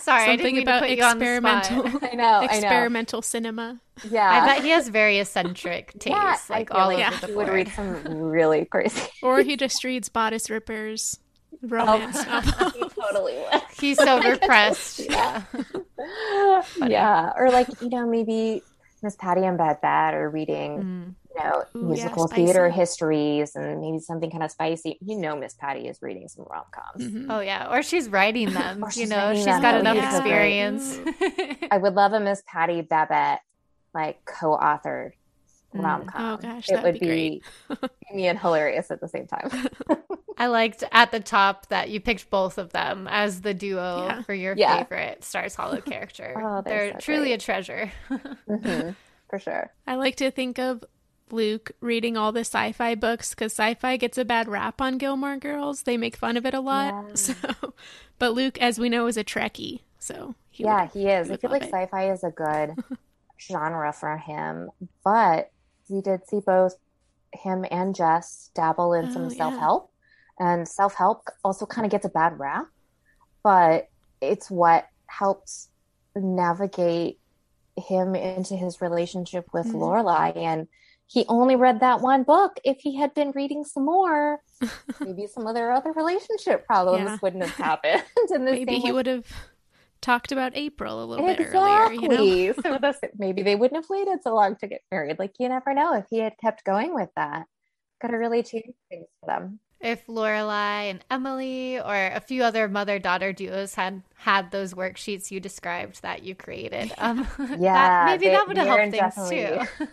Speaker 2: Sorry, something about experimental.
Speaker 1: I know experimental I know. cinema.
Speaker 2: Yeah, I bet he has very eccentric tastes, yeah, like all like over the
Speaker 3: board. Would read some really crazy,
Speaker 1: or he just reads bodice rippers romance
Speaker 3: oh, he totally would.
Speaker 2: He's so repressed.
Speaker 3: yeah, yeah, or like you know maybe Miss Patty and Babette are reading. Mm you know, Ooh, musical yeah, theater histories and maybe something kind of spicy. You know, Miss Patty is reading some rom coms.
Speaker 2: Mm-hmm. Oh yeah, or she's writing them. you know, she's them. got enough yeah. experience.
Speaker 3: I would love a Miss Patty Babette like co-authored mm. Rom com.
Speaker 1: Oh gosh,
Speaker 3: it would
Speaker 1: be,
Speaker 3: be me and hilarious at the same time.
Speaker 2: I liked at the top that you picked both of them as the duo yeah. for your yeah. favorite Stars Hollow character. oh, they're, they're so truly great. a treasure.
Speaker 3: mm-hmm, for sure.
Speaker 1: I like to think of Luke reading all the sci fi books because sci fi gets a bad rap on Gilmore Girls. They make fun of it a lot. Yeah. So, but Luke, as we know, is a Trekkie. So
Speaker 3: he yeah, would, he is. He I feel like it. sci-fi is a good genre for him, but we did see both him and Jess dabble in oh, some self-help, yeah. and self-help also kind of gets a bad rap, but it's what helps navigate him into his relationship with mm-hmm. Lorelai and he only read that one book. If he had been reading some more, maybe some of their other relationship problems yeah. wouldn't have happened.
Speaker 1: maybe he would have talked about April a little exactly. bit earlier. You
Speaker 3: know? so maybe they wouldn't have waited so long to get married. Like you never know if he had kept going with that. Could have really changed things for them
Speaker 2: if Lorelai and Emily or a few other mother daughter duos had had those worksheets you described that you created. Um,
Speaker 3: yeah,
Speaker 2: that, maybe they, that would have helped things too.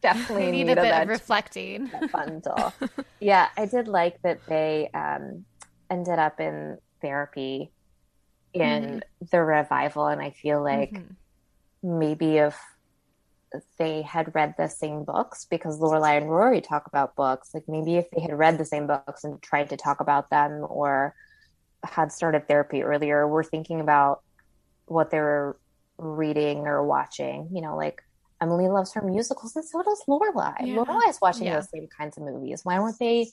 Speaker 3: definitely
Speaker 2: need, need a bit of reflecting.
Speaker 3: Bundle. yeah, I did like that they um, ended up in therapy in mm-hmm. the revival, and I feel like mm-hmm. maybe if they had read the same books because Lorelai and Rory talk about books. Like maybe if they had read the same books and tried to talk about them or had started therapy earlier, we're thinking about what they were reading or watching. You know, like Emily loves her musicals and so does Lorelai. Yeah. Lorelai is watching yeah. those same kinds of movies. Why weren't they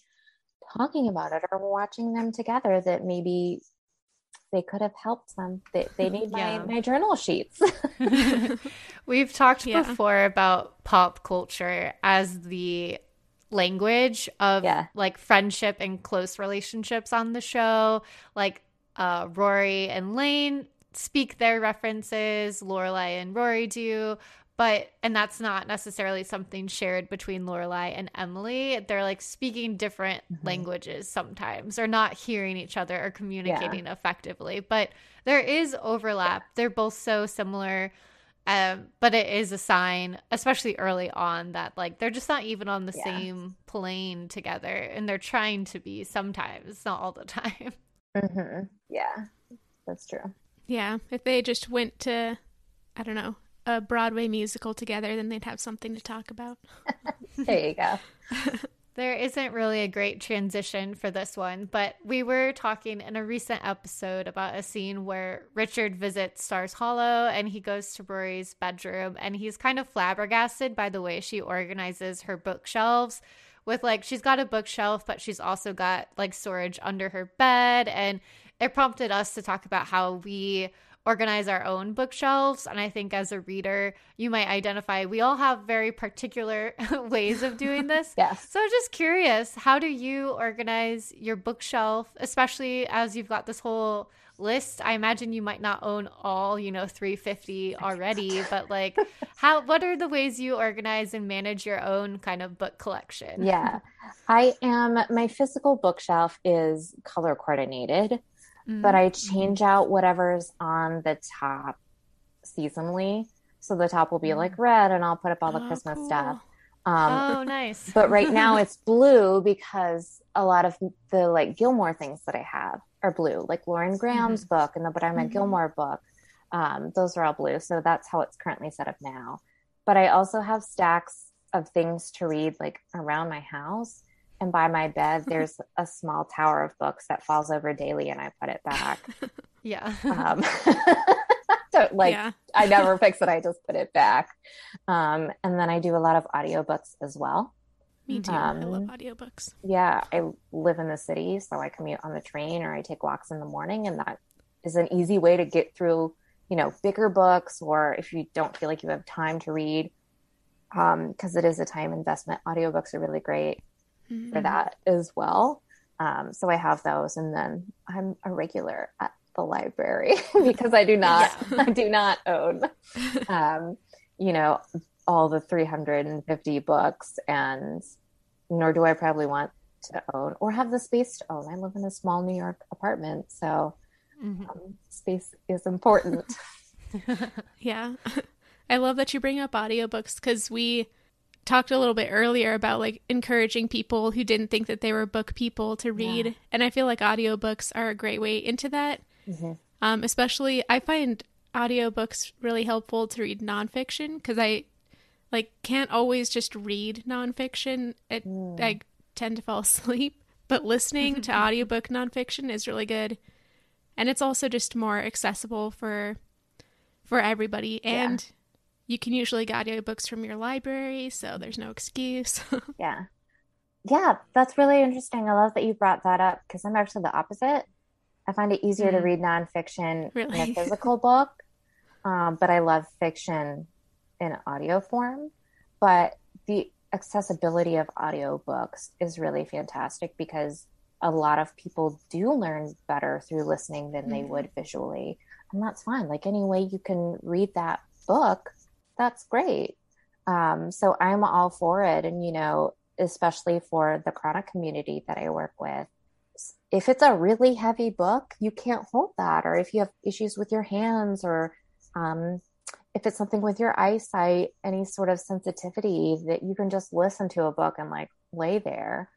Speaker 3: talking about it or watching them together that maybe they could have helped them. They, they need my, yeah. my journal sheets.
Speaker 2: We've talked yeah. before about pop culture as the language of yeah. like friendship and close relationships on the show. Like uh, Rory and Lane speak their references, Lorelai and Rory do but and that's not necessarily something shared between Lorelai and Emily. They're like speaking different mm-hmm. languages sometimes, or not hearing each other or communicating yeah. effectively. But there is overlap. They're both so similar. Um, but it is a sign, especially early on, that like they're just not even on the yeah. same plane together, and they're trying to be sometimes, not all the time.
Speaker 3: Mm-hmm. Yeah, that's true.
Speaker 1: Yeah, if they just went to, I don't know, a Broadway musical together, then they'd have something to talk about.
Speaker 3: there you go.
Speaker 2: there isn't really a great transition for this one, but we were talking in a recent episode about a scene where Richard visits Stars Hollow and he goes to Rory's bedroom and he's kind of flabbergasted by the way she organizes her bookshelves with like she's got a bookshelf but she's also got like storage under her bed and it prompted us to talk about how we organize our own bookshelves. And I think as a reader, you might identify we all have very particular ways of doing this.
Speaker 3: yes.
Speaker 2: So just curious, how do you organize your bookshelf, especially as you've got this whole list i imagine you might not own all you know 350 already but like how what are the ways you organize and manage your own kind of book collection
Speaker 3: yeah i am my physical bookshelf is color coordinated mm-hmm. but I mm-hmm. change out whatever's on the top seasonally. So the top will be like mm. red, and I'll put up all the oh, Christmas cool. stuff.
Speaker 2: Um, oh, nice.
Speaker 3: but right now it's blue because a lot of the like Gilmore things that I have are blue, like Lauren Graham's mm-hmm. book and the But I'm a mm-hmm. Gilmore book. Um, those are all blue. So that's how it's currently set up now. But I also have stacks of things to read like around my house and by my bed there's a small tower of books that falls over daily and i put it back.
Speaker 2: Yeah. Um,
Speaker 3: so like yeah. i never fix it i just put it back. Um, and then i do a lot of audiobooks as well.
Speaker 1: Me too. Um, i love audiobooks.
Speaker 3: yeah i live in the city so i commute on the train or i take walks in the morning and that is an easy way to get through you know bigger books or if you don't feel like you have time to read because um, it is a time investment. Audiobooks are really great mm-hmm. for that as well. Um, so I have those, and then I'm a regular at the library because I do not, yeah. I do not own, um, you know, all the 350 books, and nor do I probably want to own or have the space to own. I live in a small New York apartment, so mm-hmm. um, space is important.
Speaker 1: yeah. I love that you bring up audiobooks because we talked a little bit earlier about like encouraging people who didn't think that they were book people to read yeah. and i feel like audiobooks are a great way into that mm-hmm. um, especially i find audiobooks really helpful to read nonfiction because i like can't always just read nonfiction it, mm. i tend to fall asleep but listening to audiobook nonfiction is really good and it's also just more accessible for for everybody and yeah. You can usually get audiobooks from your library so there's no excuse
Speaker 3: yeah yeah that's really interesting i love that you brought that up because i'm actually the opposite i find it easier mm. to read nonfiction really? in a physical book um, but i love fiction in audio form but the accessibility of audiobooks is really fantastic because a lot of people do learn better through listening than mm-hmm. they would visually. And that's fine. Like any way you can read that book, that's great. Um, so I'm all for it. And, you know, especially for the chronic community that I work with, if it's a really heavy book, you can't hold that. Or if you have issues with your hands or um, if it's something with your eyesight, any sort of sensitivity that you can just listen to a book and like lay there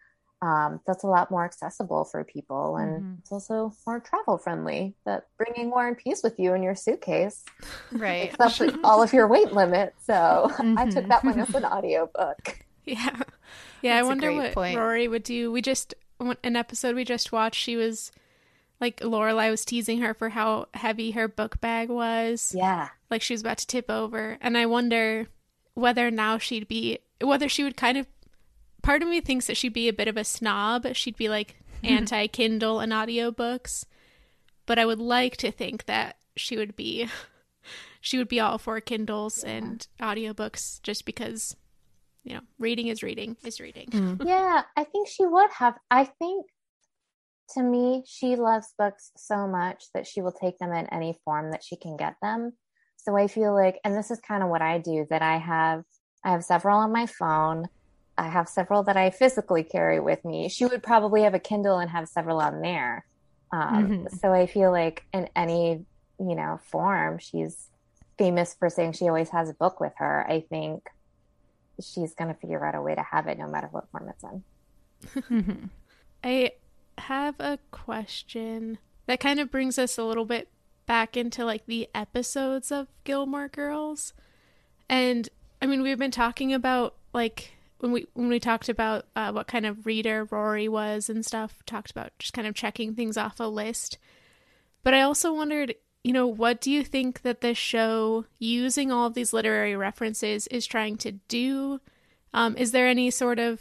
Speaker 3: um, that's a lot more accessible for people and mm-hmm. it's also more travel friendly that bringing war and peace with you in your suitcase
Speaker 2: right
Speaker 3: especially all of your weight limit so mm-hmm. i took that one as an audiobook
Speaker 1: yeah yeah that's i wonder what point. rory would do we just an episode we just watched she was like Lorelai was teasing her for how heavy her book bag was.
Speaker 3: Yeah.
Speaker 1: Like she was about to tip over. And I wonder whether now she'd be whether she would kind of part of me thinks that she'd be a bit of a snob. She'd be like anti Kindle and audiobooks. But I would like to think that she would be she would be all for Kindles yeah. and audiobooks just because you know, reading is reading is reading.
Speaker 3: Mm. yeah, I think she would have I think to me, she loves books so much that she will take them in any form that she can get them. So I feel like, and this is kind of what I do, that I have, I have several on my phone. I have several that I physically carry with me. She would probably have a Kindle and have several on there. Um, mm-hmm. So I feel like in any, you know, form, she's famous for saying she always has a book with her. I think she's going to figure out a way to have it no matter what form it's
Speaker 1: in. I have a question that kind of brings us a little bit back into like the episodes of Gilmore Girls. And I mean, we've been talking about like when we when we talked about uh, what kind of reader Rory was and stuff, talked about just kind of checking things off a list. But I also wondered, you know, what do you think that this show, using all of these literary references, is trying to do? Um, is there any sort of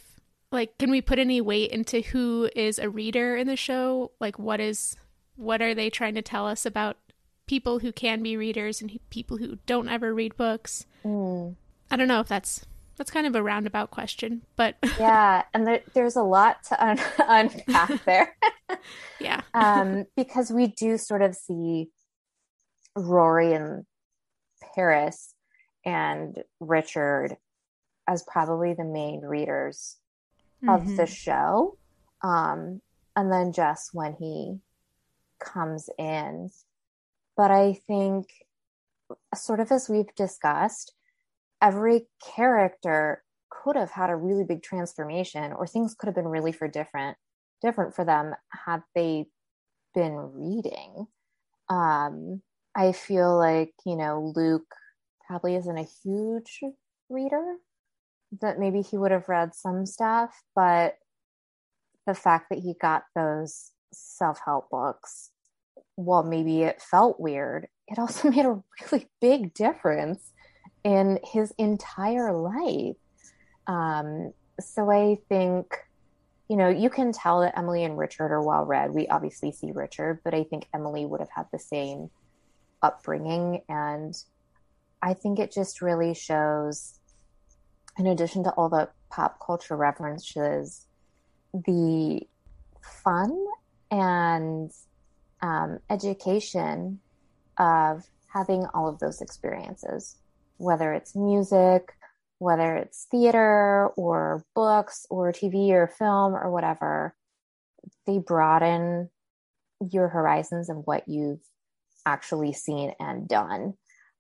Speaker 1: like can we put any weight into who is a reader in the show? Like what is what are they trying to tell us about people who can be readers and people who don't ever read books? Mm. I don't know if that's that's kind of a roundabout question, but
Speaker 3: yeah, and there, there's a lot to un- unpack there.
Speaker 1: yeah,
Speaker 3: um, because we do sort of see Rory and Paris and Richard as probably the main readers mm-hmm. of the show. Um, and then Jess when he comes in. But I think, sort of as we've discussed, every character could have had a really big transformation, or things could have been really for different different for them had they been reading. Um, I feel like you know Luke probably isn't a huge reader that maybe he would have read some stuff, but the fact that he got those self help books, while maybe it felt weird, it also made a really big difference in his entire life. Um, so I think, you know, you can tell that Emily and Richard are well read. We obviously see Richard, but I think Emily would have had the same upbringing. And I think it just really shows in addition to all the pop culture references, the fun and um, education of having all of those experiences, whether it's music, whether it's theater or books or TV or film or whatever, they broaden your horizons of what you've actually seen and done.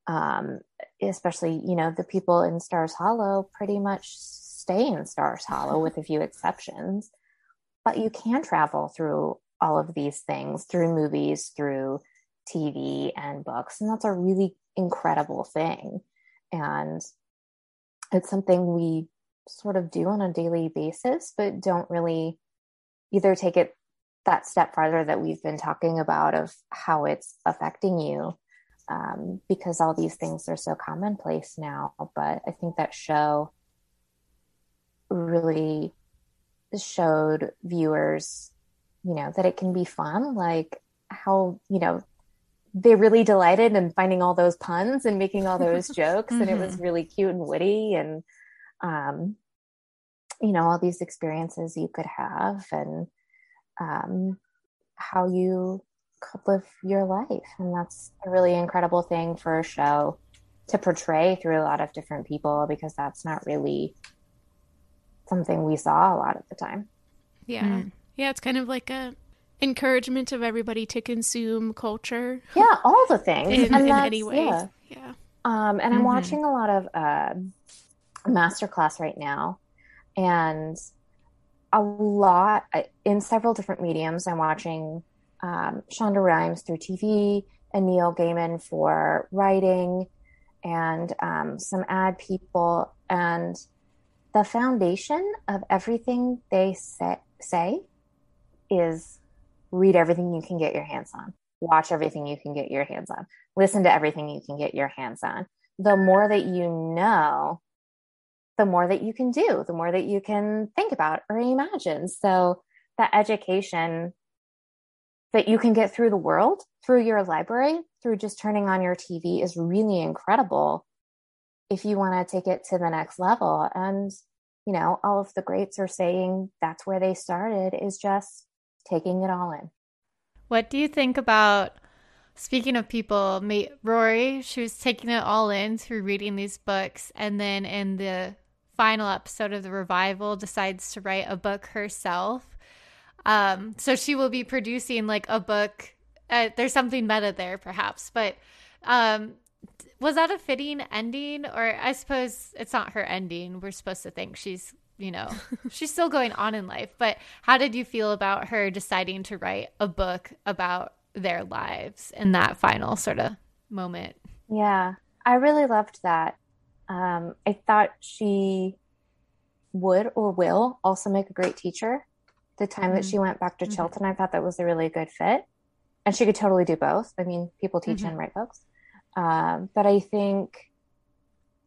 Speaker 3: Um, especially you know the people in Stars Hollow pretty much stay in Stars Hollow with a few exceptions, but you can travel through all of these things through movies, through TV and books, and that's a really incredible thing, and it's something we sort of do on a daily basis, but don't really either take it that step farther that we've been talking about of how it's affecting you um, because all these things are so commonplace now. But I think that show really showed viewers, you know, that it can be fun, like how, you know, they really delighted in finding all those puns and making all those jokes. mm-hmm. And it was mm-hmm. really cute and witty and, um, you know, all these experiences you could have and, um, how you could live your life. And that's a really incredible thing for a show to portray through a lot of different people because that's not really something we saw a lot of the time.
Speaker 1: Yeah. Mm. Yeah, it's kind of like a encouragement of everybody to consume culture.
Speaker 3: Yeah, all the things.
Speaker 1: in, in any way. Yeah. yeah.
Speaker 3: Um, and I'm mm-hmm. watching a lot of uh, masterclass right now. And a lot in several different mediums. I'm watching um, Shonda Rhimes through TV and Neil Gaiman for writing and um, some ad people. And the foundation of everything they say, say is read everything you can get your hands on, watch everything you can get your hands on, listen to everything you can get your hands on. The more that you know, the more that you can do, the more that you can think about or imagine. So that education that you can get through the world, through your library, through just turning on your TV is really incredible if you want to take it to the next level. And, you know, all of the greats are saying that's where they started is just taking it all in.
Speaker 2: What do you think about speaking of people, Rory, she was taking it all in through reading these books and then in the final episode of the revival decides to write a book herself. Um, so she will be producing like a book. Uh, there's something meta there, perhaps, but um, was that a fitting ending? Or I suppose it's not her ending. We're supposed to think she's, you know, she's still going on in life. But how did you feel about her deciding to write a book about their lives in that final sort of moment?
Speaker 3: Yeah, I really loved that. Um, I thought she would or will also make a great teacher. The time mm-hmm. that she went back to mm-hmm. Chilton, I thought that was a really good fit. And she could totally do both. I mean, people teach mm-hmm. and write books. Um, but I think,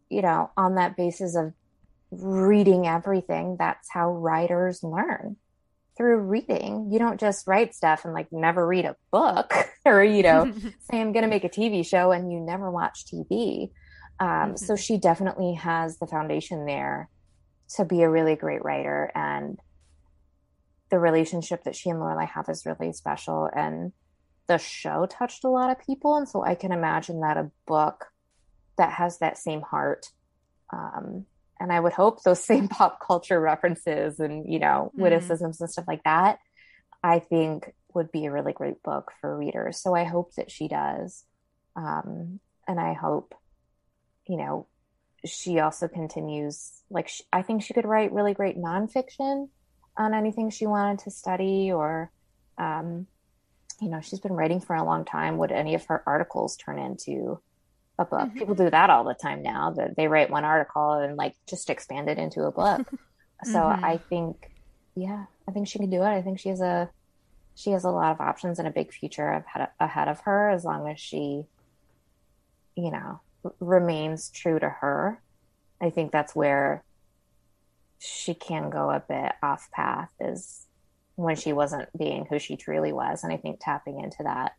Speaker 3: you know, on that basis of reading everything, that's how writers learn through reading. You don't just write stuff and like never read a book or, you know, say I'm going to make a TV show and you never watch TV. Um, mm-hmm. So she definitely has the foundation there to be a really great writer. And the relationship that she and Lorelai have is really special. And the show touched a lot of people. And so I can imagine that a book that has that same heart. Um, and I would hope those same pop culture references and, you know, mm-hmm. witticisms and stuff like that, I think would be a really great book for readers. So I hope that she does. Um, and I hope you know, she also continues, like, she, I think she could write really great nonfiction on anything she wanted to study or, um, you know, she's been writing for a long time. Would any of her articles turn into a book? Mm-hmm. People do that all the time now. That they write one article and like just expand it into a book. so mm-hmm. I think, yeah, I think she can do it. I think she has a she has a lot of options and a big future ahead ahead of her as long as she, you know, remains true to her. I think that's where she can go a bit off path is when she wasn't being who she truly was. And I think tapping into that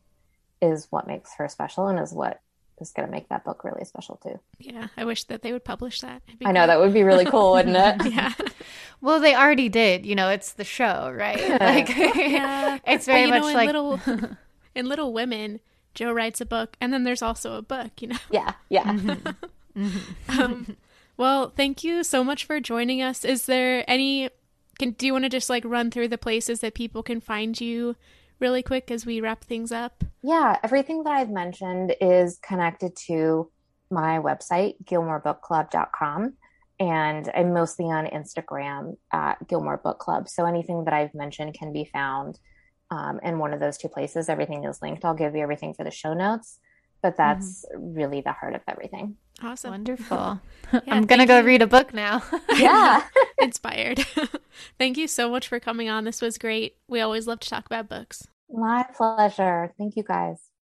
Speaker 3: is what makes her special and is what is going to make that book really special too.
Speaker 1: Yeah, I wish that they would publish that.
Speaker 3: I know that would be really cool, wouldn't it?
Speaker 1: yeah.
Speaker 2: Well, they already did. You know, it's the show, right? Yeah. Like, yeah. it's very much know, like
Speaker 1: little in Little Women Jo writes a book, and then there's also a book, you know?
Speaker 3: Yeah, yeah. Mm-hmm.
Speaker 1: mm-hmm. um, well, thank you so much for joining us. Is there any, can, do you want to just like run through the places that people can find you really quick as we wrap things up?
Speaker 3: Yeah, everything that I've mentioned is connected to my website, gilmorebookclub.com. And I'm mostly on Instagram at Gilmore Book Club. So anything that I've mentioned can be found um, in one of those two places. Everything is linked. I'll give you everything for the show notes. But that's mm-hmm. really the heart of everything.
Speaker 2: Awesome. Wonderful. yeah, I'm going to go you. read a book now.
Speaker 3: yeah.
Speaker 1: Inspired. thank you so much for coming on. This was great. We always love to talk about books.
Speaker 3: My pleasure. Thank you guys.